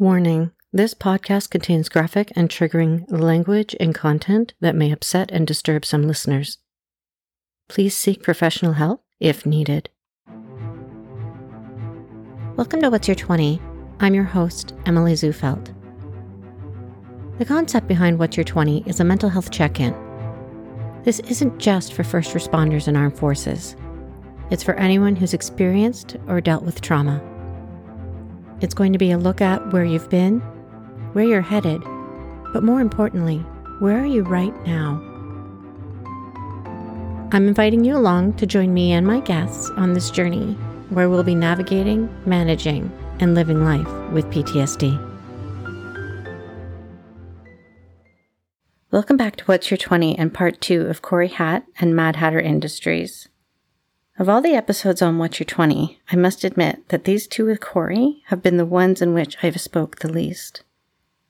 Warning this podcast contains graphic and triggering language and content that may upset and disturb some listeners. Please seek professional help if needed. Welcome to What's Your 20? I'm your host, Emily Zufelt. The concept behind What's Your 20 is a mental health check in. This isn't just for first responders and armed forces, it's for anyone who's experienced or dealt with trauma. It's going to be a look at where you've been where you're headed, but more importantly, where are you right now? I'm inviting you along to join me and my guests on this journey where we'll be navigating, managing, and living life with PTSD. Welcome back to What's Your 20 and part two of Corey Hatt and Mad Hatter Industries. Of all the episodes on What's Your 20, I must admit that these two with Corey have been the ones in which I've spoke the least.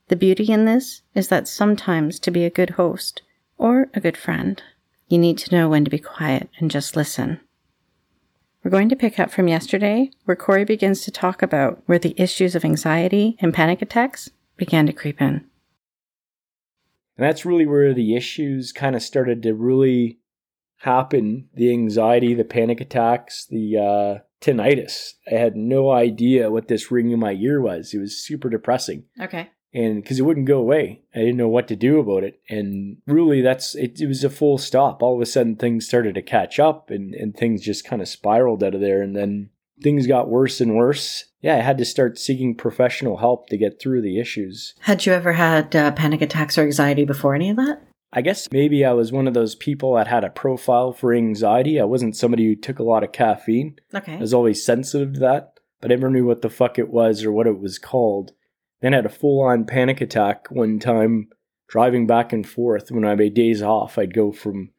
The beauty in this is that sometimes to be a good host or a good friend, you need to know when to be quiet and just listen. We're going to pick up from yesterday, where Corey begins to talk about where the issues of anxiety and panic attacks began to creep in. And that's really where the issues kind of started to really happen the anxiety, the panic attacks, the uh, tinnitus. I had no idea what this ring in my ear was. It was super depressing. Okay. And because it wouldn't go away. I didn't know what to do about it. And really that's it, it, was a full stop. All of a sudden things started to catch up and, and things just kind of spiraled out of there. And then things got worse and worse. Yeah i had to start seeking professional help to get through the issues. Had you ever had uh, panic attacks or anxiety before any of that I guess maybe I was one of those people that had a profile for anxiety. I wasn't somebody who took a lot of caffeine. Okay. I was always sensitive to that, but I never knew what the fuck it was or what it was called. Then I had a full on panic attack one time driving back and forth when I made days off. I'd go from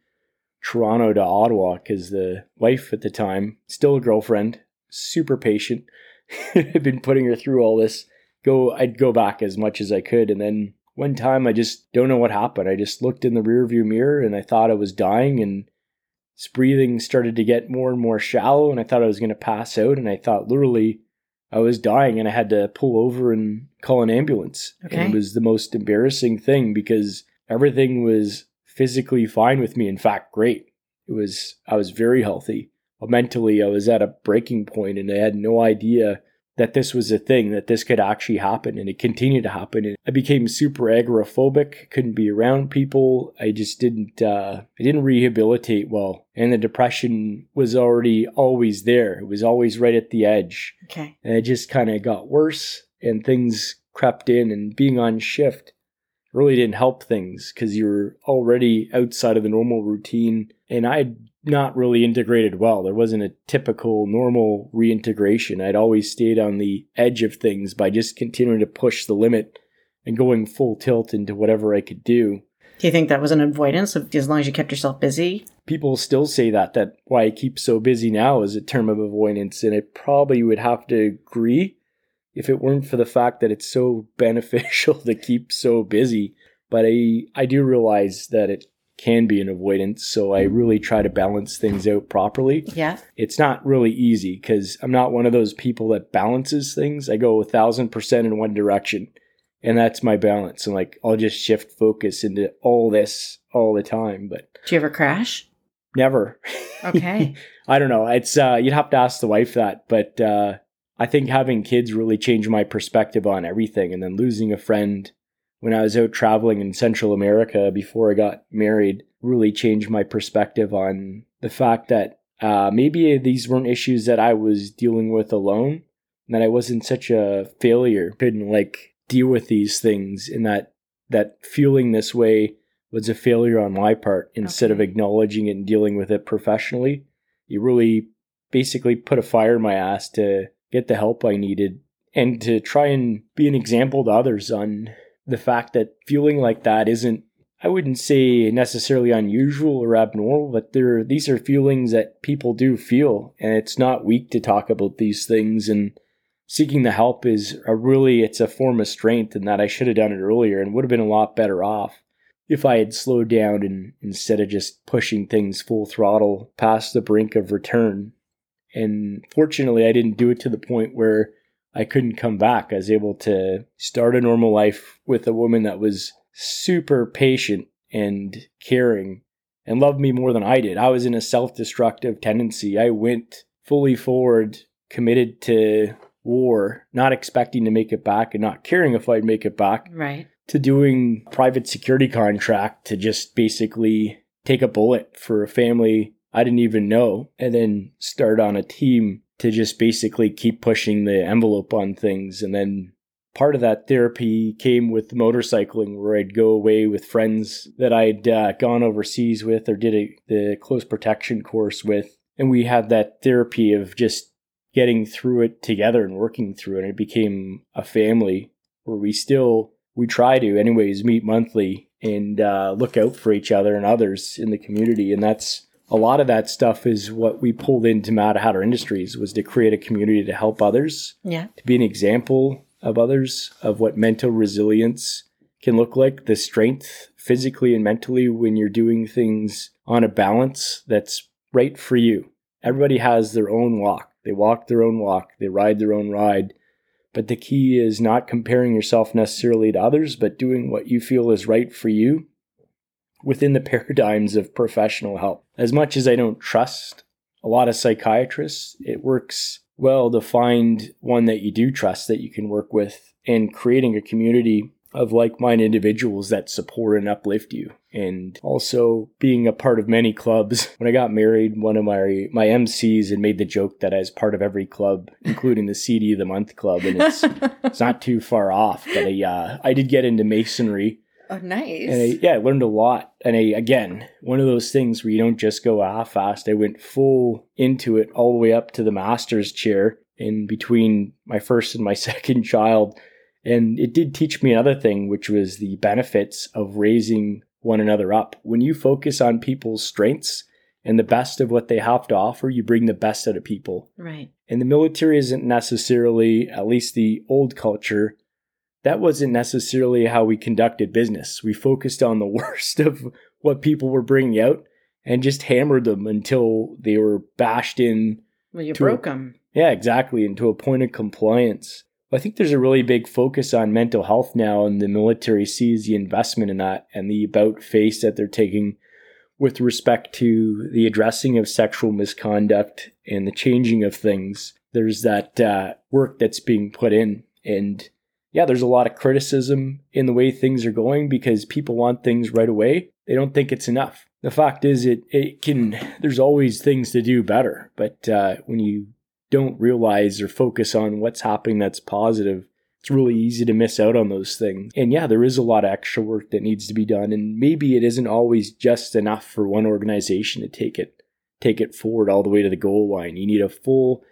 Toronto to Ottawa because the wife at the time, still a girlfriend, super patient, had been putting her through all this. Go, I'd go back as much as I could, and then one time I just don't know what happened. I just looked in the rearview mirror and I thought I was dying, and breathing started to get more and more shallow, and I thought I was going to pass out, and I thought literally I was dying and I had to pull over and call an ambulance. Okay. And it was the most embarrassing thing because everything was physically fine with me. In fact, great. It was, I was very healthy. But mentally, I was at a breaking point and I had no idea that this was a thing, that this could actually happen, and it continued to happen. And I became super agoraphobic, couldn't be around people. I just didn't, uh, I didn't rehabilitate well. And the depression was already always there. It was always right at the edge. Okay. And it just kind of got worse, and things crept in, and being on shift really didn't help things because you're already outside of the normal routine. And I not really integrated well. There wasn't a typical normal reintegration. I'd always stayed on the edge of things by just continuing to push the limit and going full tilt into whatever I could do. Do you think that was an avoidance of, as long as you kept yourself busy? People still say that, that why I keep so busy now is a term of avoidance. And I probably would have to agree if it weren't for the fact that it's so beneficial to keep so busy. But I, I do realize that it can be an avoidance. So I really try to balance things out properly. Yeah. It's not really easy because I'm not one of those people that balances things. I go a thousand percent in one direction and that's my balance. And like, I'll just shift focus into all this all the time. But do you ever crash? Never. Okay. I don't know. It's, uh, you'd have to ask the wife that, but, uh, I think having kids really changed my perspective on everything. And then losing a friend when I was out traveling in Central America before I got married really changed my perspective on the fact that uh, maybe these weren't issues that I was dealing with alone, that I wasn't such a failure, couldn't like deal with these things, and that that feeling this way was a failure on my part instead okay. of acknowledging it and dealing with it professionally. You really basically put a fire in my ass to get the help I needed and to try and be an example to others on the fact that feeling like that isn't I wouldn't say necessarily unusual or abnormal, but there these are feelings that people do feel, and it's not weak to talk about these things. And seeking the help is a really it's a form of strength, and that I should have done it earlier and would have been a lot better off if I had slowed down and instead of just pushing things full throttle past the brink of return. And fortunately, I didn't do it to the point where I couldn't come back. I was able to start a normal life with a woman that was super patient and caring and loved me more than I did. I was in a self destructive tendency. I went fully forward, committed to war, not expecting to make it back and not caring if I'd make it back. Right. To doing private security contract to just basically take a bullet for a family I didn't even know and then start on a team to just basically keep pushing the envelope on things and then part of that therapy came with motorcycling where I'd go away with friends that I'd uh, gone overseas with or did a, the close protection course with. And we had that therapy of just getting through it together and working through it. And it became a family where we still, we try to anyways, meet monthly and uh, look out for each other and others in the community. And that's a lot of that stuff is what we pulled into Mad Hatter Industries was to create a community to help others. Yeah. To be an example of others, of what mental resilience can look like, the strength physically and mentally when you're doing things on a balance that's right for you. Everybody has their own walk. They walk their own walk, they ride their own ride. But the key is not comparing yourself necessarily to others, but doing what you feel is right for you within the paradigms of professional help. As much as I don't trust a lot of psychiatrists, it works well to find one that you do trust that you can work with and creating a community of like-minded individuals that support and uplift you and also being a part of many clubs when i got married one of my my mcs had made the joke that i was part of every club including the cd of the month club and it's it's not too far off but I, uh, I did get into masonry Oh, nice. and I, yeah, I learned a lot. And I, again, one of those things where you don't just go half-assed. I went full into it all the way up to the master's chair in between my first and my second child. And it did teach me another thing, which was the benefits of raising one another up. When you focus on people's strengths and the best of what they have to offer, you bring the best out of people. right. And the military isn't necessarily, at least the old culture, that wasn't necessarily how we conducted business. We focused on the worst of what people were bringing out and just hammered them until they were bashed in. Well, you To a- broke them. Yeah, exactly, into a point of compliance. I think there's a really big focus on mental health now, and the military sees the investment in that and the about face that they're taking with respect to the addressing of sexual misconduct and the changing of things. There's that uh, work that's being put in, and yeah, there's a lot of criticism in the way things are going because people want things right away. They don't think it's enough. The fact is, it it can. There's always things to do better, but uh, when you don't realize or focus on what's happening that's positive, it's really easy to miss out on those things. And yeah, there is a lot of extra work that needs to be done, and maybe it isn't always just enough for one organization to take it take it forward all the way to the goal line. You need a full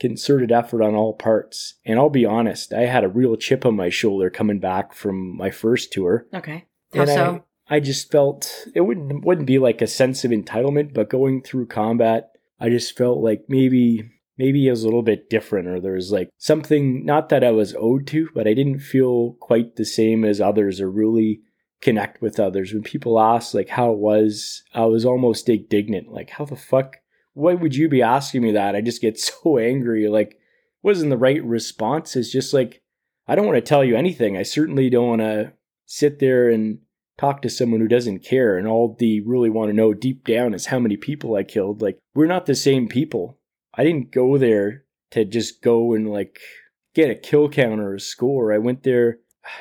concerted effort on all parts. And I'll be honest, I had a real chip on my shoulder coming back from my first tour. Okay. How And so? I, I just felt it wouldn't wouldn't be like a sense of entitlement, but going through combat, I just felt like maybe maybe it was a little bit different, or there was like something not that I was owed to, but I didn't feel quite the same as others, or really connect with others. When people ask like how it was, I was almost indignant. Like how the fuck? Why would you be asking me that? I just get so angry. Like wasn't the right response. It's just like I don't want to tell you anything. I certainly don't want to sit there and talk to someone who doesn't care and all they really want to know deep down is how many people I killed. Like we're not the same people. I didn't go there to just go and like get a kill count or a score. I went there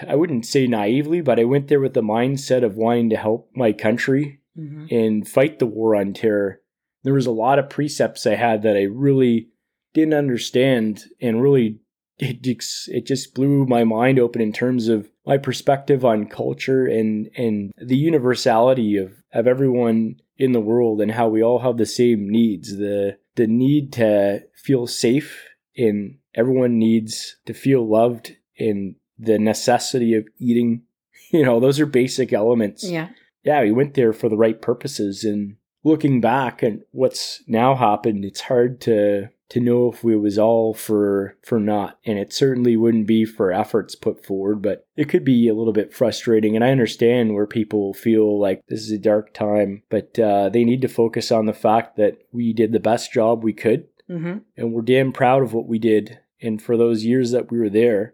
I wouldn't say naively, but I went there with the mindset of wanting to help my country hmm and fight the war on terror. There was a lot of precepts I had that I really didn't understand and really it just, it just blew my mind open in terms of my perspective on culture and and the universality of of everyone in the world and how we all have the same needs the the need to feel safe and everyone needs to feel loved and the necessity of eating you know those are basic elements Yeah. yeah, we went there for the right purposes. And looking back at what's now happened, it's hard to to know if it was all for for naught. And it certainly wouldn't be for efforts put forward, but it could be a little bit frustrating. And I understand where people feel like this is a dark time, but uh, they need to focus on the fact that we did the best job we could, hmm and we're damn proud of what we did. And for those years that we were there,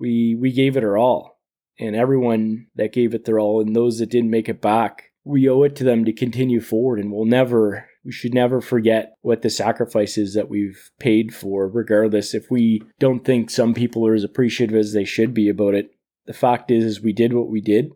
we we gave it our all. And everyone that gave it their all and those that didn't make it back, we owe it to them to continue forward and we'll never we should never forget what the sacrifices that we've paid for, regardless if we don't think some people are as appreciative as they should be about it. The fact is, is we did what we did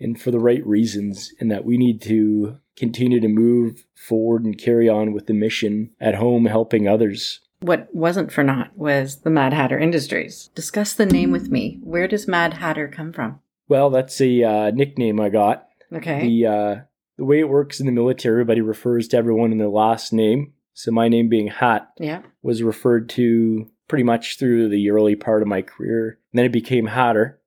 and for the right reasons, and that we need to continue to move forward and carry on with the mission at home, helping others. What wasn't for naught was the Mad Hatter Industries. Discuss the name with me. Where does Mad Hatter come from? Well, that's a uh, nickname I got. Okay. The uh, the way it works in the military, everybody refers to everyone in their last name. So my name being Hat yeah. was referred to pretty much through the early part of my career. And then it became Hatter.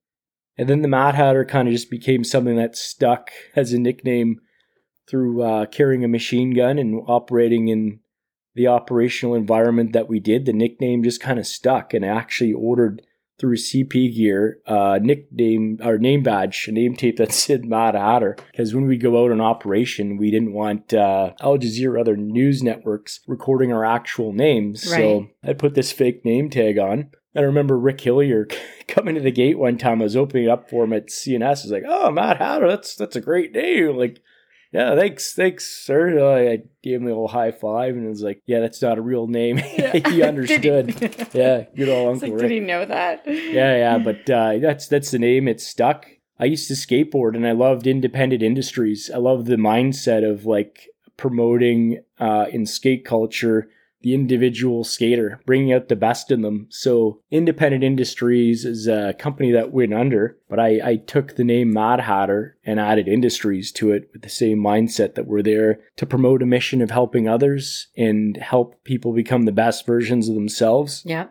And then the Mad Hatter kind of just became something that stuck as a nickname through uh, carrying a machine gun and operating in the operational environment that we did. The nickname just kind of stuck, and I actually ordered through CP Gear uh, nickname or name badge, a name tape that said Mad Hatter. Because when we go out on operation, we didn't want uh, Al Jazeera or other news networks recording our actual names. Right. So I put this fake name tag on. I remember Rick Hillier coming to the gate one time. I was opening up for him at CNS. He's like, "Oh, Mad Hatter, that's that's a great name." Like, yeah, thanks, thanks, sir. Uh, I gave him a little high five, and it was like, "Yeah, that's not a real name." he understood. yeah, good old It's Uncle like, Rick. did he know that? Yeah, yeah, but uh, that's that's the name. It's stuck. I used to skateboard, and I loved independent industries. I love the mindset of like promoting uh, in skate culture the individual skater, bringing out the best in them. So, Independent Industries is a company that went under, but I, I took the name Mad Hatter and added industries to it with the same mindset that we're there to promote a mission of helping others and help people become the best versions of themselves Yeah.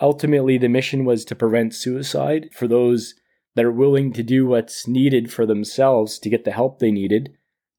ultimately the mission was to prevent suicide for those that are willing to do what's needed for themselves to get the help they needed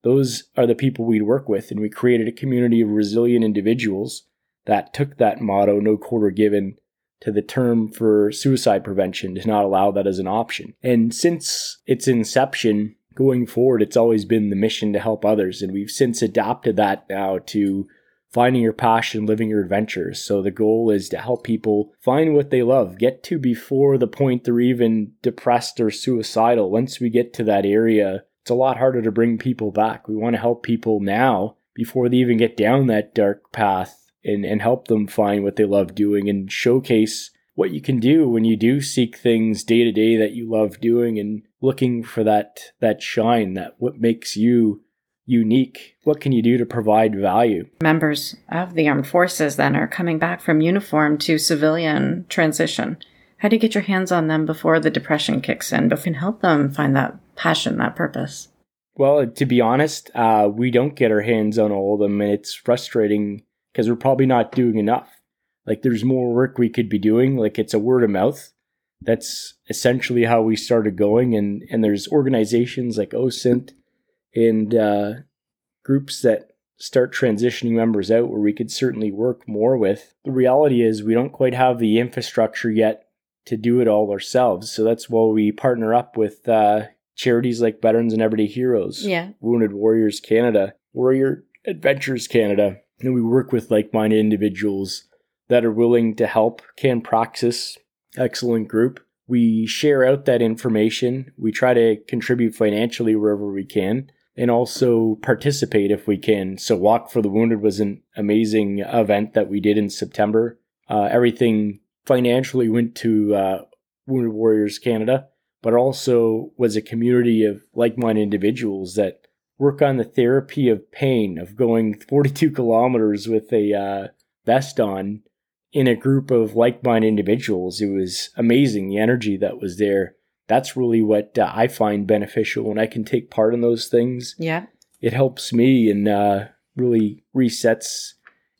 those are the people we'd work with and we created a community of resilient individuals that took that motto no quarter given to the term for suicide prevention to not allow that as an option and since its inception going forward it's always been the mission to help others and we've since adapted that now to finding your passion, living your adventures. So the goal is to help people find what they love, get to before the point they're even depressed or suicidal. Once we get to that area, it's a lot harder to bring people back. We want to help people now before they even get down that dark path and, and help them find what they love doing and showcase what you can do when you do seek things day to day that you love doing and looking for that that shine that what makes you unique what can you do to provide value Members of the armed forces then are coming back from uniform to civilian transition. How do you get your hands on them before the depression kicks in, but can help them find that passion, that purpose? Well, to be honest, uh, we don't get our hands on all of them, and it's frustrating because we're probably not doing enough. Like, there's more work we could be doing. Like, it's a word of mouth. That's essentially how we started going, and and there's organizations like OSISS and uh, groups that start transitioning members out where we could certainly work more with. The reality is we don't quite have the infrastructure yet to do it all ourselves. So that's why we partner up with uh, charities like Veterans and Everyday Heroes, Yeah. Wounded Warriors Canada, Warrior Adventures Canada, and we work with like-minded individuals that are willing to help. Can Praxis, excellent group. We share out that information. We try to contribute financially wherever we can and also participate if we can. So Walk for the Wounded was an amazing event that we did in September. Uh, everything financially went to uh, Wounded Warriors Canada, but also was a community of like-minded individuals that work on the therapy of pain of going 42 kilometers with a uh, vest on in a group of like-minded individuals. It was amazing the energy that was there. That's really what uh, I find beneficial when I can take part in those things Yeah. it helps me and uh, really resets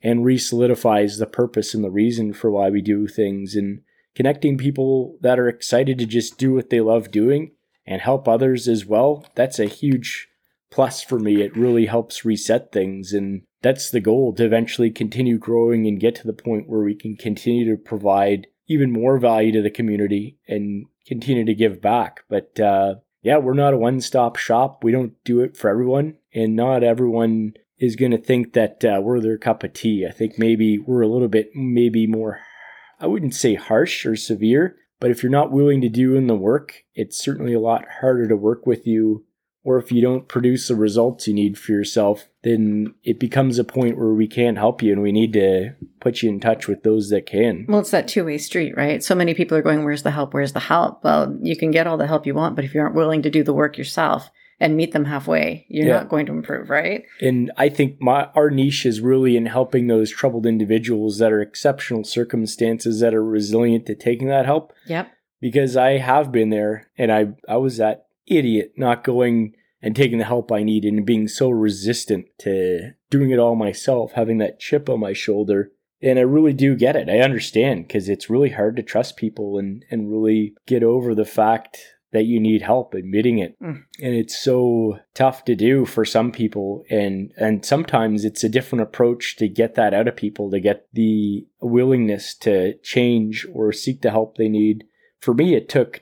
and resolidifies the purpose and the reason for why we do things and connecting people that are excited to just do what they love doing and help others as well that's a huge plus for me it really helps reset things and that's the goal to eventually continue growing and get to the point where we can continue to provide even more value to the community and continue to give back but uh, yeah, we're not a one stop shop. We don't do it for everyone, and not everyone is going to think that uh, we're their cup of tea. I think maybe we're a little bit, maybe more I wouldn't say harsh or severe, but if you're not willing to do in the work, it's certainly a lot harder to work with you or if you don't produce the results you need for yourself, then it becomes a point where we can't help you and we need to put you in touch with those that can. Well, it's that two way street, right? So many people are going, Where's the help? Where's the help? Well, you can get all the help you want, but if you aren't willing to do the work yourself, and meet them halfway, you're yeah. not going to improve, right? And I think my our niche is really in helping those troubled individuals that are exceptional circumstances that are resilient to taking that help. Yep. Because I have been there and I I was that idiot not going and taking the help I needed and being so resistant to doing it all myself, having that chip on my shoulder. And I really do get it. I understand because it's really hard to trust people and, and really get over the fact that you need help admitting it. Mm. And it's so tough to do for some people and and sometimes it's a different approach to get that out of people to get the willingness to change or seek the help they need. For me it took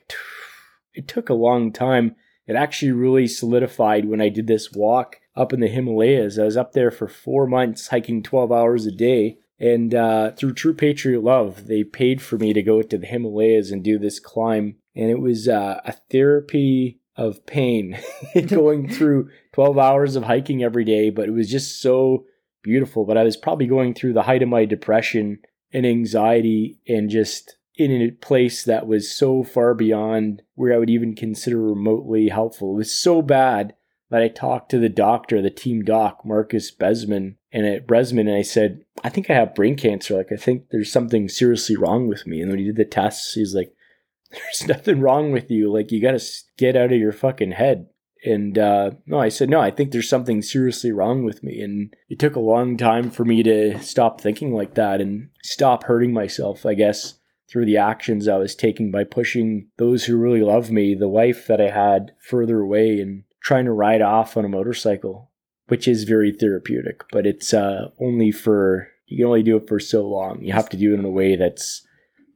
it took a long time it actually really solidified when I did this walk up in the Himalayas. I was up there for four months, hiking 12 hours a day. And uh, through True Patriot Love, they paid for me to go to the Himalayas and do this climb. And it was uh, a therapy of pain going through 12 hours of hiking every day, but it was just so beautiful. But I was probably going through the height of my depression and anxiety and just in a place that was so far beyond where I would even consider remotely helpful. It was so bad that I talked to the doctor, the team doc, Marcus Besman, and at Bresman, and I said, I think I have brain cancer. Like, I think there's something seriously wrong with me. And when he did the tests, he's like, There's nothing wrong with you. Like, you got to get out of your fucking head. And uh, no, I said, No, I think there's something seriously wrong with me. And it took a long time for me to stop thinking like that and stop hurting myself, I guess through the actions I was taking by pushing those who really love me, the wife that I had further away and trying to ride off on a motorcycle, which is very therapeutic, but it's uh, only for, you can only do it for so long. You have to do it in a way that's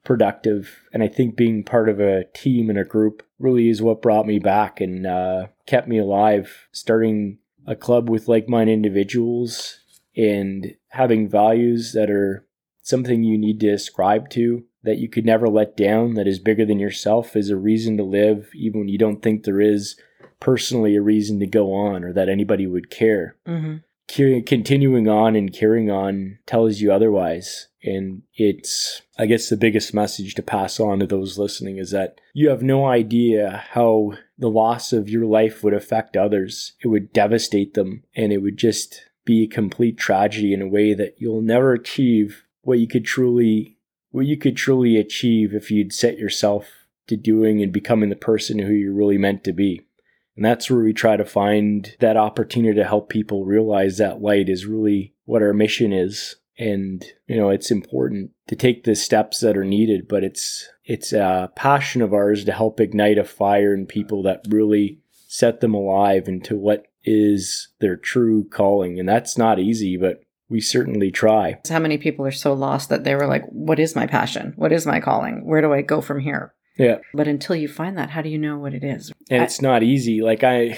productive. And I think being part of a team and a group really is what brought me back and uh, kept me alive. Starting a club with like minded individuals and having values that are something you need to ascribe to that you could never let down, that is bigger than yourself, is a reason to live, even when you don't think there is personally a reason to go on or that anybody would care. Mm-hmm. Continuing on and carrying on tells you otherwise. And it's, I guess, the biggest message to pass on to those listening is that you have no idea how the loss of your life would affect others. It would devastate them and it would just be a complete tragedy in a way that you'll never achieve what you could truly what you could truly achieve if you'd set yourself to doing and becoming the person who you're really meant to be. And that's where we try to find that opportunity to help people realize that light is really what our mission is. And, you know, it's important to take the steps that are needed, but it's, it's a passion of ours to help ignite a fire in people that really set them alive into what is their true calling. And that's not easy, but we certainly try. How many people are so lost that they were like, What is my passion? What is my calling? Where do I go from here? Yeah. But until you find that, how do you know what it is? And I- it's not easy. Like, I,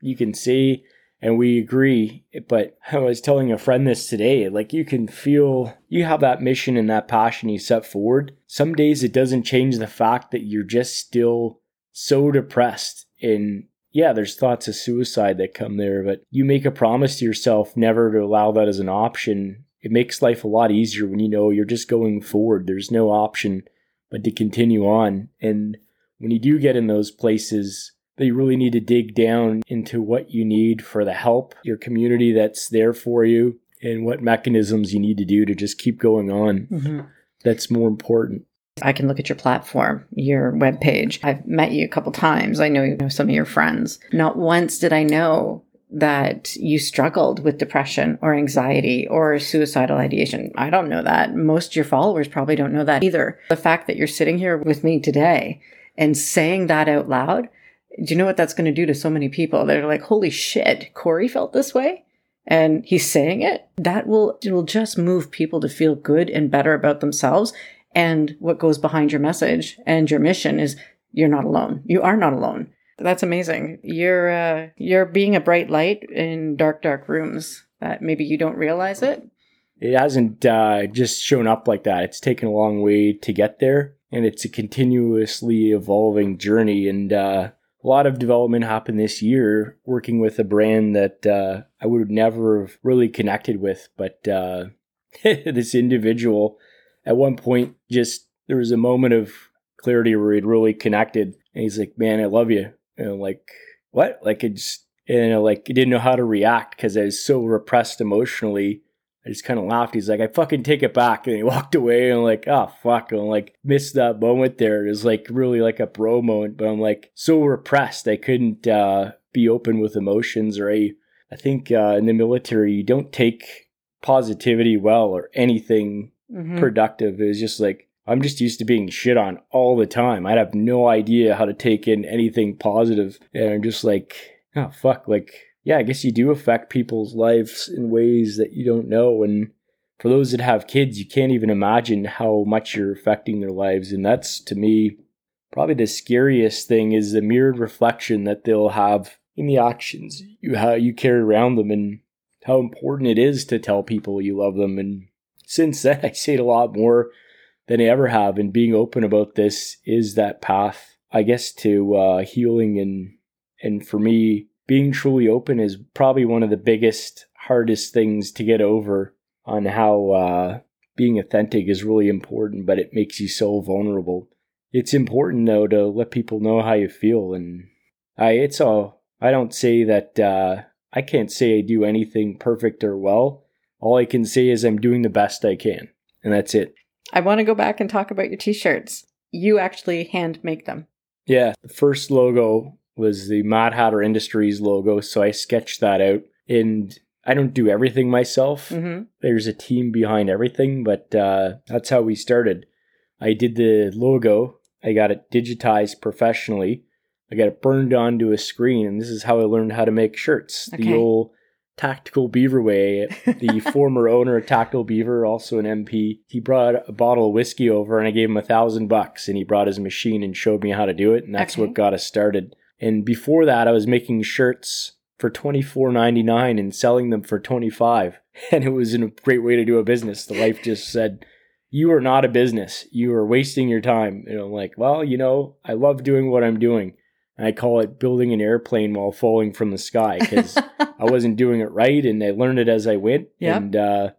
you can see, and we agree, but I was telling a friend this today. Like, you can feel you have that mission and that passion you set forward. Some days it doesn't change the fact that you're just still so depressed and yeah, there's thoughts of suicide that come there, but you make a promise to yourself never to allow that as an option. It makes life a lot easier when you know you're just going forward. There's no option but to continue on. And when you do get in those places, that you really need to dig down into what you need for the help, your community that's there for you, and what mechanisms you need to do to just keep going on. Mm-hmm. That's more important. I can look at your platform, your web page. I've met you a couple times. I know you know some of your friends. Not once did I know that you struggled with depression or anxiety or suicidal ideation. I don't know that. Most of your followers probably don't know that either. The fact that you're sitting here with me today and saying that out loud, do you know what that's going to do to so many people? They're like, holy shit, Corey felt this way? And he's saying it. That will, it will just move people to feel good and better about themselves and what goes behind your message and your mission is you're not alone. You are not alone. That's amazing. You're uh, you're being a bright light in dark, dark rooms that maybe you don't realize it. it hasn't uh, just shown up like that. It's taken a long way to get there, and it's a continuously evolving journey. And uh, a lot of development happened this year working with a brand that uh, I would have never have really connected with. But uh, this individual, at one point, just there was a moment of clarity where he'd really connected. And he's like, Man, I love you. And I'm like, What? Like, it's, and I like, I didn't know how to react because I was so repressed emotionally I just kind of laughed. He's like, I fucking take it back. And he walked away and I'm like, oh, fuck. And I'm like, missed that moment there. It was like really like a bro moment, but I'm like so repressed. I couldn't uh, be open with emotions or I, I think uh, in the military, you don't take positivity well or anything mm-hmm. productive. It was just like, I'm just used to being shit on all the time. I'd have no idea how to take in anything positive. And I'm just like, oh, fuck. Like, yeah, I guess you do affect people's lives in ways that you don't know. And for those that have kids, you can't even imagine how much you're affecting their lives. And that's to me probably the scariest thing is the mirrored reflection that they'll have in the actions you how you carry around them and how important it is to tell people you love them. And since then, I say it a lot more than I ever have. And being open about this is that path, I guess, to uh, healing and and for me, being truly open is probably one of the biggest, hardest things to get over on how uh, being authentic is really important, but it makes you so vulnerable. It's important though to let people know how you feel, and I it's all. I don't say that uh, I can't say I do anything perfect or well. All I can say is I'm doing the best I can, and that's it. I want to go back and talk about your t-shirts. You actually hand make them. Yeah, the first logo was the Mad Hatter Industries logo. So I sketched that out. And I don't do everything myself. Mm-hmm. There's a team behind everything, but uh, that's how we started. I did the logo. I got it digitized professionally. I got it burned onto a screen, and this is how I learned how to make shirts. Okay. The old Tactical Beaver way. The former owner of Tactical Beaver, also an MP, he brought a bottle of whiskey over, and I gave him a thousand bucks, and he brought his machine and showed me how to do it, and that's okay. what got us started. And before that, I was making shirts for twenty four ninety nine and selling them for twenty five. And it was a great way to do a business. The wife just said, "You are not a business. You are wasting your time." And I'm like, "Well, you know, I love doing what I'm doing." And I call it building an airplane while falling from the sky because I wasn't doing it right, and I learned it as I went. Yep. And uh,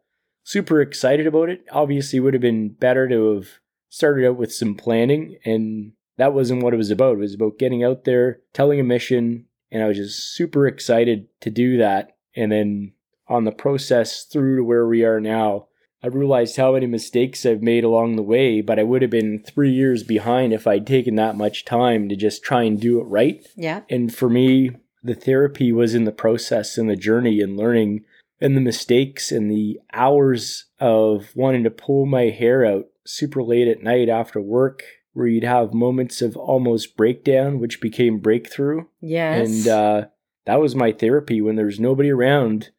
super excited about it. Obviously, would have been better to have started out with some planning and that wasn't what it was about. It was about getting out there, telling a mission, and I was just super excited to do that. And then on the process through to where we are now, I realized how many mistakes I've made along the way, but I would have been three years behind if I'd taken that much time to just try and do it right. Yeah. And for me, the therapy was in the process and the journey and learning and the mistakes and the hours of wanting to pull my hair out super late at night after work where you'd have moments of almost breakdown, which became breakthrough. Yes. And uh, that was my therapy when there was nobody around.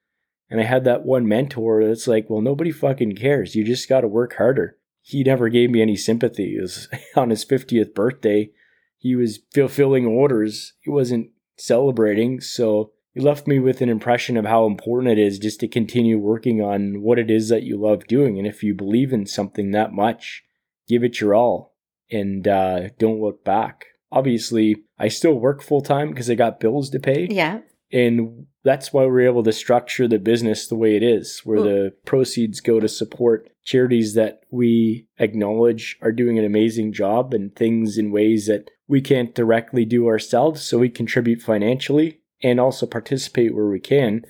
And I had that one mentor that's like, well, nobody fucking cares. You just got to work harder. He never gave me any sympathy. It was on his 50th birthday. He was fulfilling orders. He wasn't celebrating. So he left me with an impression of how important it is just to continue working on what it is that you love doing. And if you believe in something that much, give it your all and uh, don't look back. Obviously, I still work full time because I got bills to pay. Yeah. And that's why we're able to structure the business the way it is, where the proceeds go to support charities that we acknowledge are doing an amazing job and things in ways that we can't directly do ourselves. So we contribute financially and also participate where we can.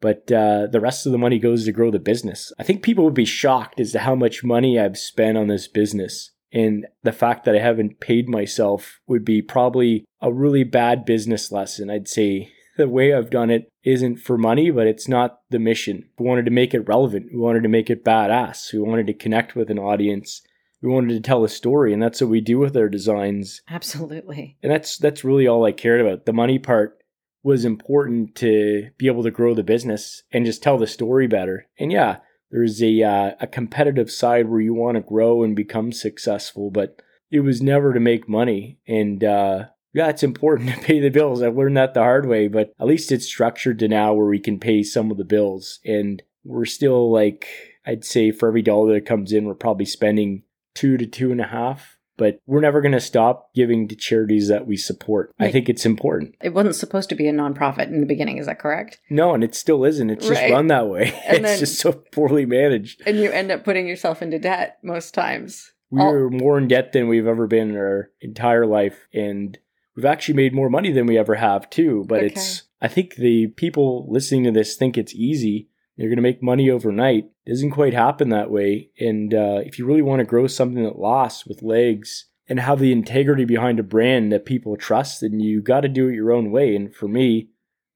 But uh, the rest of the money goes to grow the business. I think people would be shocked as to how much money I've spent on this business and the fact that I haven't paid myself would be probably a really bad business lesson. I'd say the way I've done it isn't for money, but it's not the mission. We wanted to make it relevant. We wanted to make it badass. We wanted to connect with an audience. We wanted to tell a story, and that's what we do with our designs. Absolutely. And that's that's really all I cared about. The money part was important to be able to grow the business and just tell the story better. And yeah, there's a uh, a competitive side where you want to grow and become successful, but it was never to make money. And uh, yeah, it's important to pay the bills. I've learned that the hard way, but at least it's structured to now where we can pay some of the bills, and we're still like I'd say for every dollar that comes in, we're probably spending two to two and a half but we're never going to stop giving to charities that we support. Right. I think it's important. It wasn't supposed to be a nonprofit in the beginning, is that correct? No, and it still isn't. It's just right. run that way. And it's then, just so poorly managed. And you end up putting yourself into debt most times. We're more in debt than we've ever been in our entire life. And we've actually made more money than we ever have, too. But okay. it's, I think the people listening to this think it's easy you're going to make money overnight. It doesn't quite happen that way. And uh, if you really want to grow something that lasts with legs and have the integrity behind a brand that people trust, then you got to do it your own way. And for me,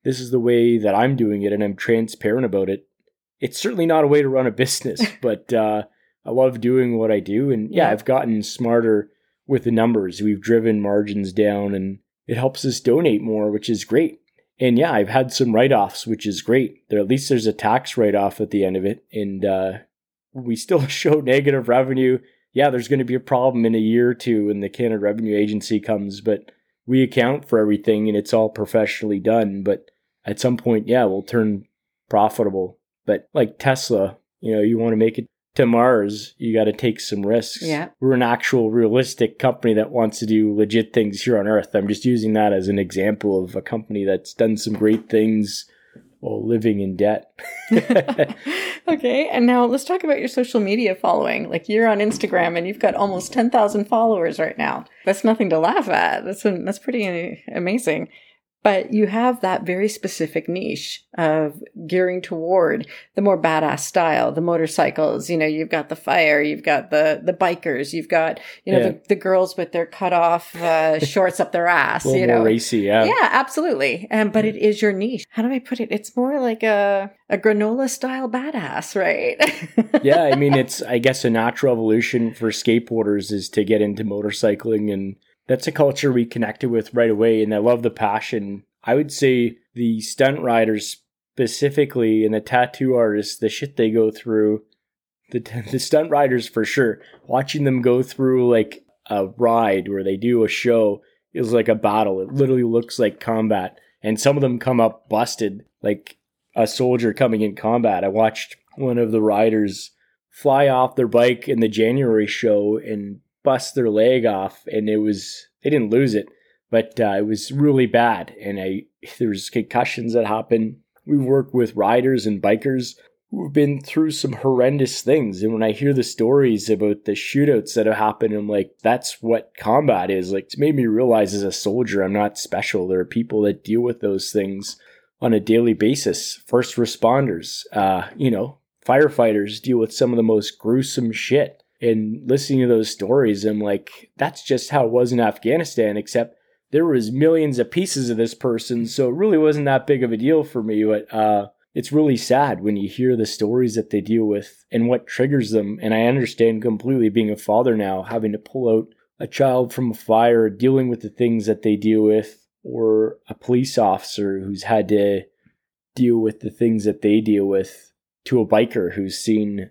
this is the way that I'm doing it, and I'm transparent about it. It's certainly not a way to run a business, but uh, I love doing what I do. And yeah, I've gotten smarter with the numbers. We've driven margins down, and it helps us donate more, which is great. And yeah, I've had some write offs, which is great. There at least there's a tax write off at the end of it, and uh, we still show negative revenue. Yeah, there's going to be a problem in a year or two when the Canada Revenue Agency comes, but we account for everything and it's all professionally done. But at some point, yeah, we'll turn profitable. But like Tesla, you know, you want to make it to Mars, you got to take some risks. Yeah. We're an actual realistic company that wants to do legit things here on Earth. I'm just using that as an example of a company that's done some great things while living in debt. okay. And now let's talk about your social media following. Like you're on Instagram and you've got almost 10,000 followers right now. That's nothing to laugh at. That's, that's pretty amazing but you have that very specific niche of gearing toward the more badass style, the motorcycles. You know, you've got the fire, you've got the the bikers, you've got you know yeah. the, the girls with their cut off uh, shorts up their ass. you know, racy, yeah, yeah, absolutely. Um, but it is your niche. How do I put it? It's more like a a granola style badass, right? yeah, I mean, it's I guess a natural evolution for skateboarders is to get into motorcycling and that's a culture we connected with right away. And I love the passion. I would say the stunt riders specifically and the tattoo artists, the shit they go through, the, the stunt riders for sure, watching them go through like a ride where they do a show is like a battle. It literally looks like combat. And some of them come up busted, like a soldier coming in combat. I watched one of the riders fly off their bike in the January show and bust their leg off, and it was they didn't lose it, but uh, it was really bad. And I there was concussions that happened. We work with riders and bikers who've been through some horrendous things. And when I hear the stories about the shootouts that have happened, I'm like, that's what combat is. Like, it's made me realize as a soldier, I'm not special. There are people that deal with those things on a daily basis. First responders, uh, you know, firefighters deal with some of the most gruesome shit and listening to those stories, I'm like, that's just how it was in Afghanistan, except there was millions of pieces of this person, so it really wasn't that big of a deal for me. But uh, it's really sad when you hear the stories that they deal with and what triggers them. And I understand completely being a father now, having to pull out a child from a fire, dealing with the things that they deal with, or a police officer who's had to deal with the things that they deal with, to a biker who's seen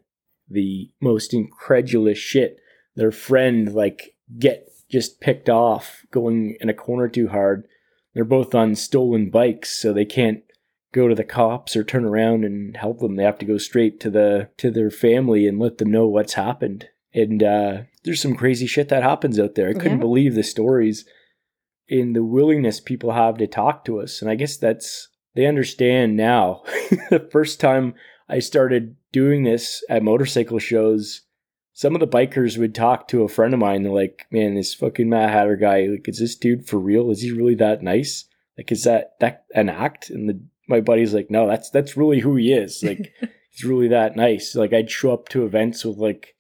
the most incredulous shit. Their friend like get just picked off going in a corner too hard. They're both on stolen bikes, so they can't go to the cops or turn around and help them. They have to go straight to the to their family and let them know what's happened. And uh, there's some crazy shit that happens out there. I couldn't yeah. believe the stories and the willingness people have to talk to us. And I guess that's they understand now. the first time I started doing this at motorcycle shows, some of the bikers would talk to a friend of mine. They're like, "Man, this fucking Mad Hatter guy, like, is this dude for real? Is he really that nice? Like, is that that an act?" And the, my buddy's like, "No, that's that's really who he is. Like, he's really that nice. Like, I'd show up to events with like."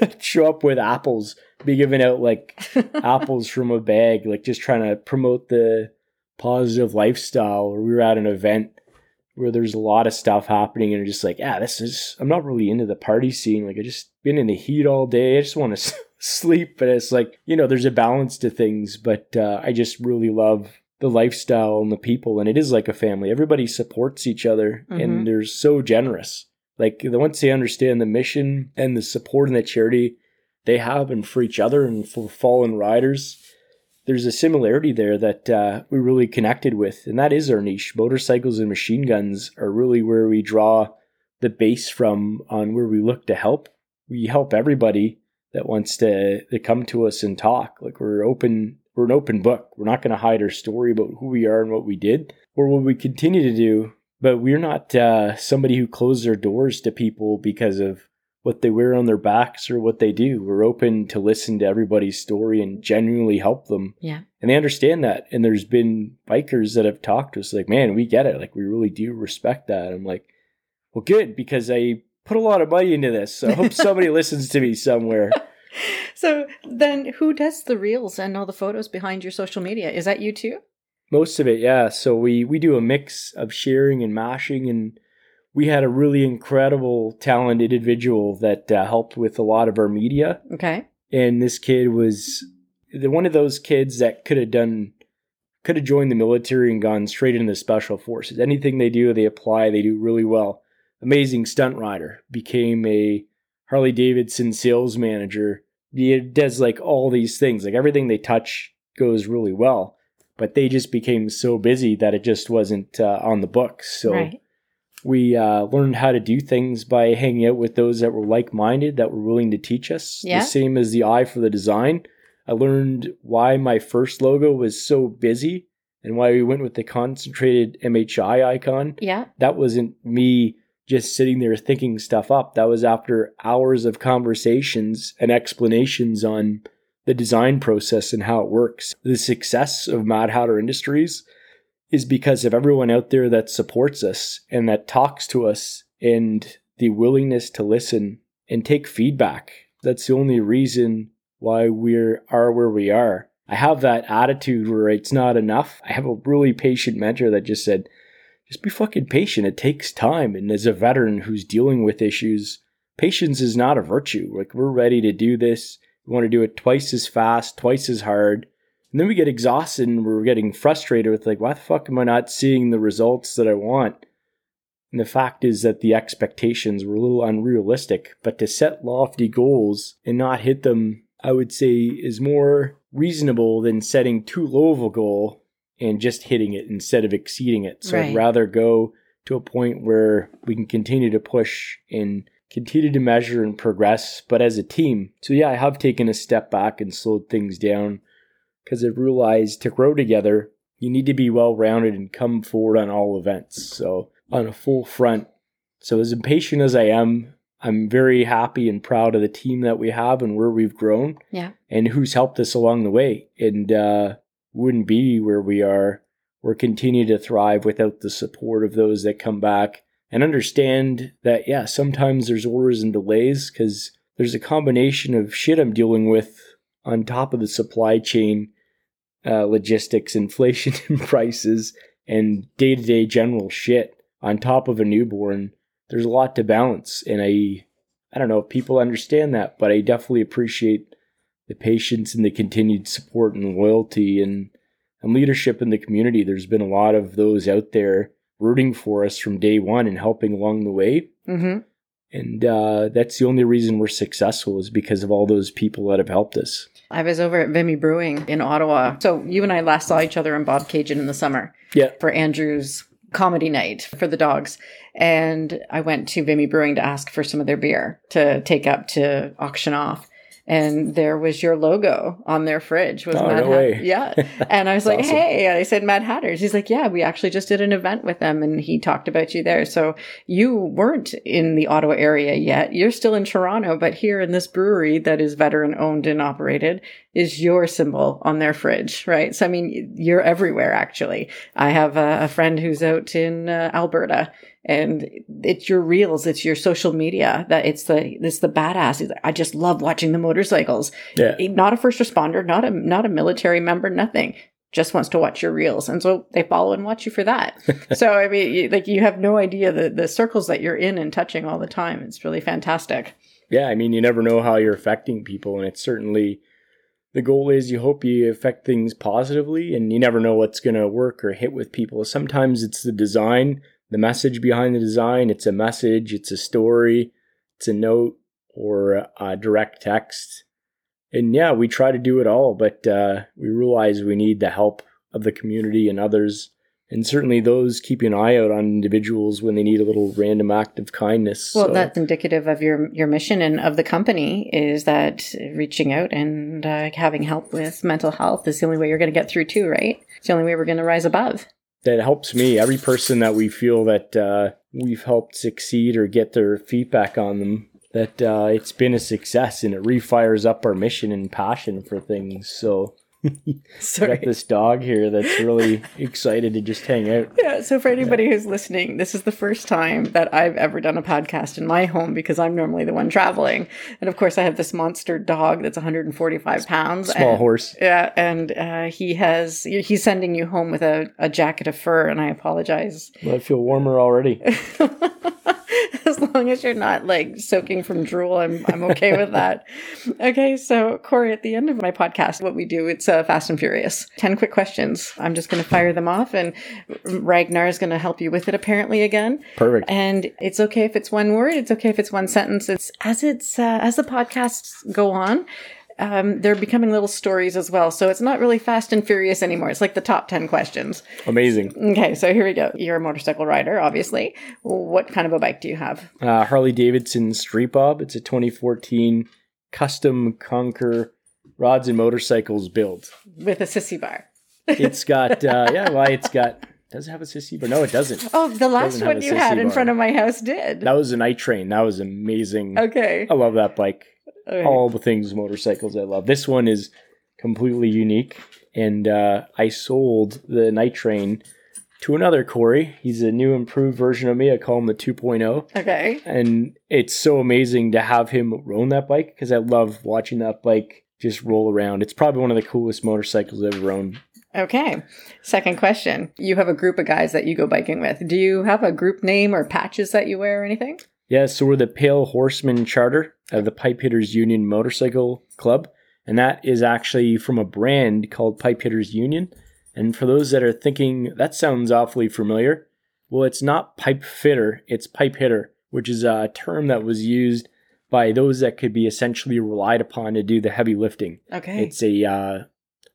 show up with apples, be giving out like apples from a bag, like just trying to promote the positive lifestyle. Or we were at an event where there's a lot of stuff happening and just like, yeah, this is, I'm not really into the party scene. Like, I just been in the heat all day. I just want to sleep. But it's like, you know, there's a balance to things. But uh, I just really love the lifestyle and the people. And it is like a family. Everybody supports each other mm-hmm. and they're so generous. Like, once they understand the mission and the support and the charity they have and for each other and for fallen riders, there's a similarity there that uh, we really connected with, and that is our niche. Motorcycles and machine guns are really where we draw the base from on where we look to help. We help everybody that wants to, to come to us and talk. Like we're open, we're an open book. We're not going to hide our story about who we are and what we did or what we continue to do. But we're not uh, somebody who closes their doors to people because of what they wear on their backs or what they do. We're open to listen to everybody's story and genuinely help them. Yeah. And they understand that. And there's been bikers that have talked to us like, man, we get it. Like, we really do respect that. I'm like, well, good, because I put a lot of money into this. So I hope somebody listens to me somewhere. So then who does the reels and all the photos behind your social media? Is that you too? Most of it, yeah. So we, we do a mix of sharing and mashing and we had a really incredible, talented individual that uh, helped with a lot of our media. Okay. And this kid was one of those kids that could have done, could have joined the military and gone straight into the special forces. Anything they do, they apply, they do really well. Amazing stunt rider, became a Harley Davidson sales manager. He does like all these things, like everything they touch goes really well. But they just became so busy that it just wasn't uh, on the books. So right we uh, learned how to do things by hanging out with those that were like-minded that were willing to teach us. Yeah. the same as the eye for the design. I learned why my first logo was so busy and why we went with the concentrated mhi icon. Yeah. that wasn't me just sitting there thinking stuff up. That was after hours of conversations and explanations on the design process and how it works. The success of mad hatter industries is because of everyone out there that supports us and that talks to us and the willingness to listen and take feedback. That's the only reason why we are are where we are. I have that attitude where it's not enough. I have a really patient mentor that just said, just be fucking patient. It takes time. And as a veteran who's dealing with issues, patience is not a virtue. Like we're ready to do this. We want to do it twice as fast, twice as hard. And then we get exhausted and we're getting frustrated with like, why the fuck am I not seeing the results that I want? And the fact is that the expectations were a little unrealistic. But to set lofty goals and not hit them, I would say is more reasonable than setting too low of a goal and just hitting it instead of exceeding it. So Right. I'd rather go to a point where we can continue to push and continue to measure and progress, but as a team. So yeah, I have taken a step back and slowed things down because I've realized to grow together, you need to be well rounded and come forward on all events. So on a full front. So as impatient as I am, I'm very happy and proud of the team that we have and where we've grown Yeah. and who's helped us along the way. And uh, wouldn't be where we are or continue to thrive without the support of those that come back and understand that, yeah, sometimes there's orders and delays because there's a combination of shit I'm dealing with on top of the supply chain uh, logistics, inflation in prices, and day to day general shit on top of a newborn. There's a lot to balance, and I, I don't know if people understand that, but I definitely appreciate the patience and the continued support and loyalty and and leadership in the community. There's been a lot of those out there rooting for us from day one and helping along the way. Mm-hmm. And uh, that's the only reason we're successful is because of all those people that have helped us. I was over at Vimy Brewing in Ottawa. So you and I last saw each other in Bobcaygeon in the summer Yeah. for Andrew's comedy night for the dogs. And I went to Vimy Brewing to ask for some of their beer to take up to auction off. And there was your logo on their fridge. Was Oh, Mad no Hat- way. Yeah. And I was like, awesome. hey, I said Mad Hatters. He's like, yeah, we actually just did an event with them and he talked about you there. So you weren't in the Ottawa area yet. You're still in Toronto, but here in this brewery that is veteran owned and operated is your symbol on their fridge, right? So, I mean, you're everywhere actually. I have a, a friend who's out in uh, Alberta and it's your reels, it's your social media that it's the, it's the badass. I just love watching the motorcycles Yeah. not a first responder, not a not a military member, nothing. Just wants to watch your reels, and so they follow and watch you for that. so I mean, you, like you have no idea the the circles that you're in and touching all the time. It's really fantastic. Yeah. I mean, you never know how you're affecting people. And it's certainly the goal is you hope you affect things positively and you never know what's going to work or hit with people. Sometimes it's the design, the message behind the design. It's a message, it's a story, it's a note or a direct text. And yeah, we try to do it all, but uh, we realize we need the help of the community and others and certainly those keeping an eye out on individuals when they need a little random act of kindness. Well, So, that's indicative of your your mission and of the company is that reaching out and uh, having help with mental health is the only way you're going to get through too, right? It's the only way we're going to rise above. that helps me. Every person that we feel that uh, we've helped succeed or get their feedback on them, that uh, it's been a success and it refires up our mission and passion for things. So Sorry. got this dog here that's really excited to just hang out. Yeah, so for anybody who's listening, this is the first time that I've ever done a podcast in my home because I'm normally the one traveling. And of course, I have this monster dog that's 145 pounds. Small and- horse. Yeah, and uh, he has he's sending you home with a, a jacket of fur, and I apologize. Well, I feel warmer already. as long as you're not like soaking from drool, I'm I'm okay with that. Okay, so Corey, at the end of my podcast, what we do it's uh, fast and furious. Ten quick questions. I'm just going to fire them off, and Ragnar is going to help you with it. Apparently, again. Perfect. And it's okay if it's one word. It's okay if it's one sentence. It's as it's uh, as the podcasts go on. Um, they're becoming little stories as well. So it's not really fast and furious anymore. It's like the top 10 questions. Amazing. Okay, so here we go. You're a motorcycle rider, obviously. What kind of a bike do you have? Uh, Harley Davidson Street Bob. It's a 2014 custom Conquer rods and motorcycles build. With a sissy bar. It's got, uh, yeah, why it's got, does it have a sissy bar? No, it doesn't. Oh, the last one you had sissy in bar. front of my house did. That was an I train. That was amazing. Okay. I love that bike. Okay. All the things motorcycles I love. This one is completely unique. And uh, I sold the night train to another Corey. He's a new improved version of me. I call him the 2.0. Okay. And it's so amazing to have him own that bike because I love watching that bike just roll around. It's probably one of the coolest motorcycles I've ever owned. Okay. Second question. You have a group of guys that you go biking with. Do you have a group name or patches that you wear or anything? Yeah, so we're the Pale Horseman Charter of the Pipe Hitters Union Motorcycle Club, and that is actually from a brand called Pipe Hitters Union. And for those that are thinking that sounds awfully familiar, well, it's not pipe fitter, it's pipe hitter, which is a term that was used by those that could be essentially relied upon to do the heavy lifting. Okay. It's a uh,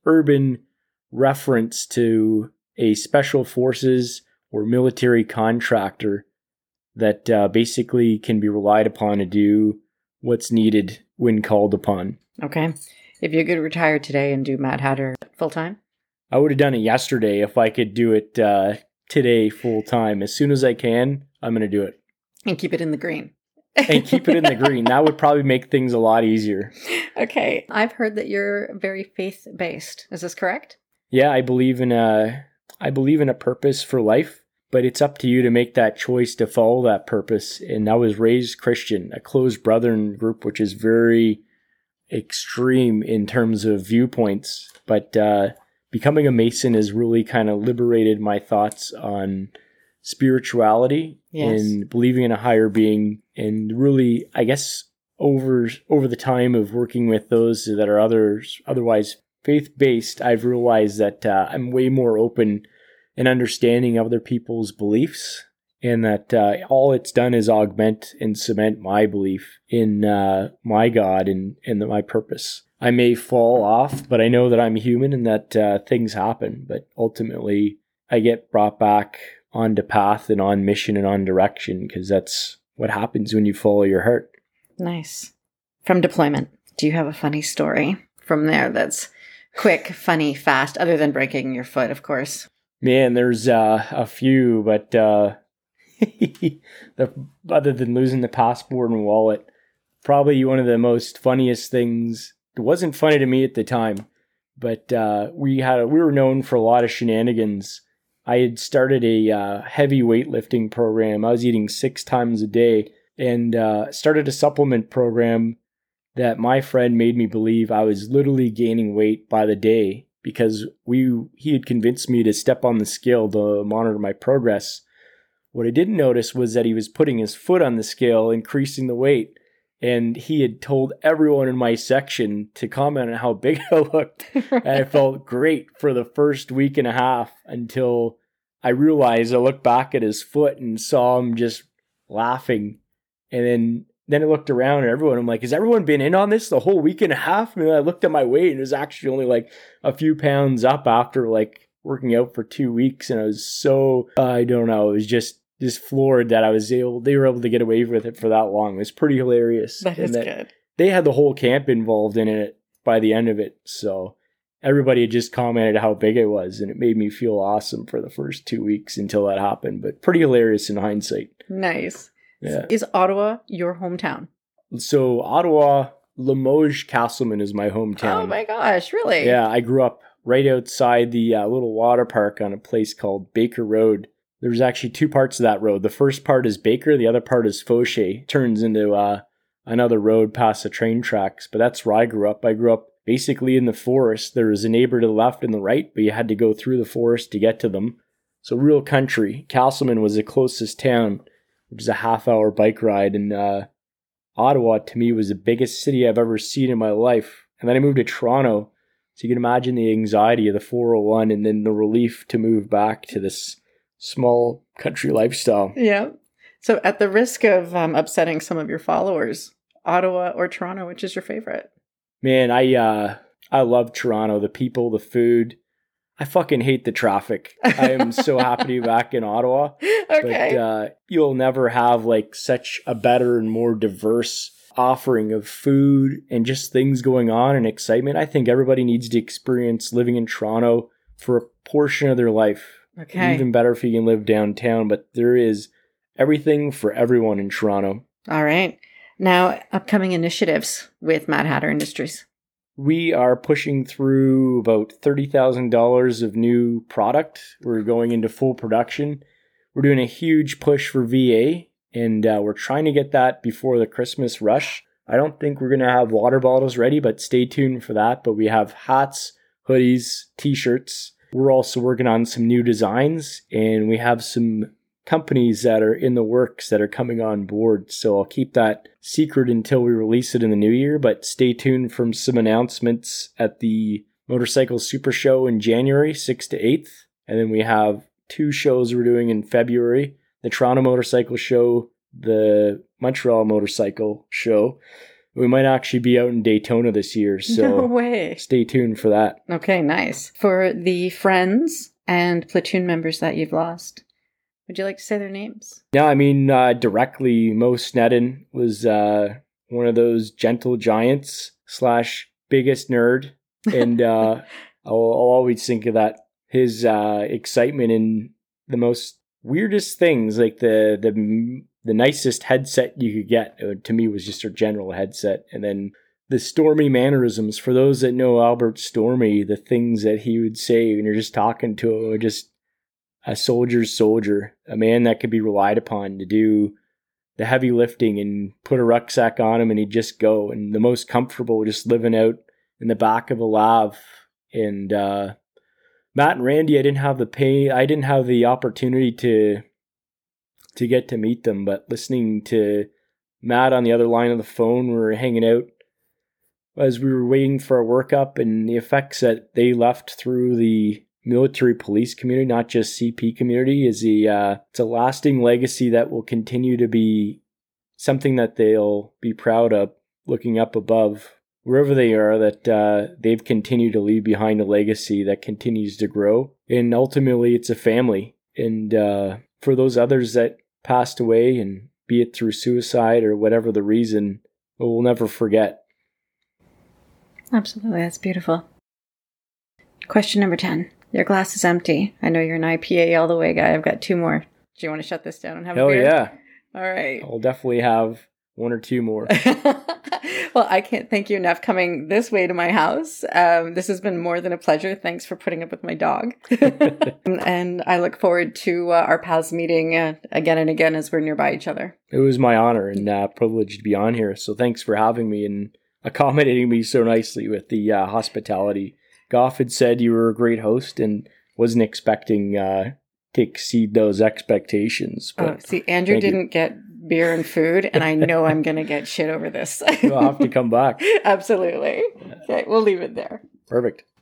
urban reference to a special forces or military contractor that uh, basically can be relied upon to do what's needed when called upon. okay. If you could retire today and do Mad Hatter full time? I would have done it yesterday if I could do it uh, today full time. As soon as I can, I'm going to do it And keep it in the green. and keep it in the green. That would probably make things a lot easier. Okay. I've heard that you're very faith based. Is this correct? Yeah, I believe in a I believe in a purpose for life, but it's up to you to make that choice to follow that purpose. And I was raised Christian, a closed brethren group, which is very extreme in terms of viewpoints. But uh, becoming a Mason has really kind of liberated my thoughts on spirituality Yes. and believing in a higher being, and really, I guess over over the time of working with those that are others otherwise faith based, I've realized that uh, I'm way more open and understanding of other people's beliefs, and that uh, all it's done is augment and cement my belief in uh, my God and and my purpose. I may fall off, but I know that I'm human and that uh, things happen. But ultimately, I get brought back onto path and on mission and on direction because that's what happens when you follow your heart. Nice. From deployment, do you have a funny story from there that's quick, funny, fast, other than breaking your foot, of course? Man, there's uh, a few, but uh, the, other than losing the passport and wallet, probably one of the most funniest things. It wasn't funny to me at the time, but uh, we had we were known for a lot of shenanigans. I had started a uh, heavy weightlifting program. I was eating six times a day, and uh, started a supplement program that my friend made me believe I was literally gaining weight by the day because we he had convinced me to step on the scale to monitor my progress. What I didn't notice was that he was putting his foot on the scale, increasing the weight, and he had told everyone in my section to comment on how big I looked. And I felt great for the first week and a half until I realized I looked back at his foot and saw him just laughing. And then then I looked around and everyone, I'm like, has everyone been in on this the whole week and a half? And then I looked at my weight and it was actually only like a few pounds up after like working out for two weeks, and I was so I don't know, it was just just floored that I was able they were able to get away with it for that long. It was pretty hilarious. That is And good. They had the whole camp involved in it by the end of it, so everybody had just commented how big it was, and it made me feel awesome for the first two weeks until that happened. But pretty hilarious in hindsight. Nice. Yeah. Is Ottawa your hometown? So Ottawa, Limoges, Casselman is my hometown. Oh my gosh, really? Yeah, I grew up right outside the uh, little water park on a place called Baker Road. There's actually two parts of that road. The first part is Baker, the other part is Fauché. Turns into uh, another road past the train tracks, but that's where I grew up. I grew up basically in the forest. There was a neighbor to the left and the right, but you had to go through the forest to get to them. So real country. Casselman was the closest town, which is a half hour bike ride, and uh, Ottawa to me was the biggest city I've ever seen in my life. And then I moved to Toronto. So you can imagine the anxiety of the 401 and then the relief to move back to this small country lifestyle. Yeah. So, at the risk of um, upsetting some of your followers, Ottawa or Toronto, which is your favorite? Man, I uh I love Toronto, the people, the food. I fucking hate the traffic. I am so happy to be back in Ottawa. okay. But uh, you'll never have like such a better and more diverse offering of food and just things going on and excitement. I think everybody needs to experience living in Toronto for a portion of their life. okay. Even better if you can live downtown, but there is everything for everyone in Toronto. All right. Now, upcoming initiatives with Mad Hatter Industries. We are pushing through about $30,000 of new product. We're going into full production. We're doing a huge push for VA, and uh, we're trying to get that before the Christmas rush. I don't think we're going to have water bottles ready, but stay tuned for that. But we have hats, hoodies, t shirts. We're also working on some new designs, and we have some companies that are in the works that are coming on board. So I'll keep that secret until we release it in the new year, but stay tuned for some announcements at the Motorcycle Super Show in January 6th to 8th. And then we have two shows we're doing in February the Toronto Motorcycle Show, the Montreal Motorcycle Show. We might actually be out in Daytona this year, no so way. stay tuned for that. Okay, nice. For the friends and platoon members that you've lost, would you like to say their names? Yeah, I mean, uh, directly, Mo Sneddon was uh, one of those gentle giants slash biggest nerd, and uh, I'll, I'll always think of that. His uh, excitement in the most weirdest things, like the the the nicest headset you could get, to me was just a general headset, and then the Stormy mannerisms. For those that know Albert Stormy, the things that he would say when you're just talking to him, just a soldier's soldier, a man that could be relied upon to do the heavy lifting and put a rucksack on him and he'd just go. And the most comfortable just living out in the back of a lav. And uh Matt and Randy I didn't have the pay I didn't have the opportunity to to get to meet them but listening to Matt on the other line of the phone we were hanging out as we were waiting for a workup and the effects that they left through the military police community, not just CP community, is a uh, it's a lasting legacy that will continue to be something that they'll be proud of, looking up above wherever they are. That uh, they've continued to leave behind a legacy that continues to grow, and ultimately, it's a family. And uh, for those others that passed away, and be it through suicide or whatever the reason, we'll never forget. Absolutely, that's beautiful. Question number 10. Your glass is empty. I know you're an IPA all the way guy. I've got two more. Do you want to shut this down and have a Hell beer? yeah! All right. I'll definitely have one or two more. well, I can't thank you enough coming this way to my house. Um, this has been more than a pleasure. Thanks for putting up with my dog. and I look forward to uh, our paths meeting uh, again and again as we're nearby each other. It was my honor and uh, privilege to be on here. So thanks for having me and accommodating me so nicely with the uh, hospitality. Goff had said you were a great host and wasn't expecting uh, to exceed those expectations. Oh, But see, Andrew didn't get beer and food, and I know I'm going to get shit over this. you'll have to come back. Absolutely. Okay, we'll leave it there. Perfect.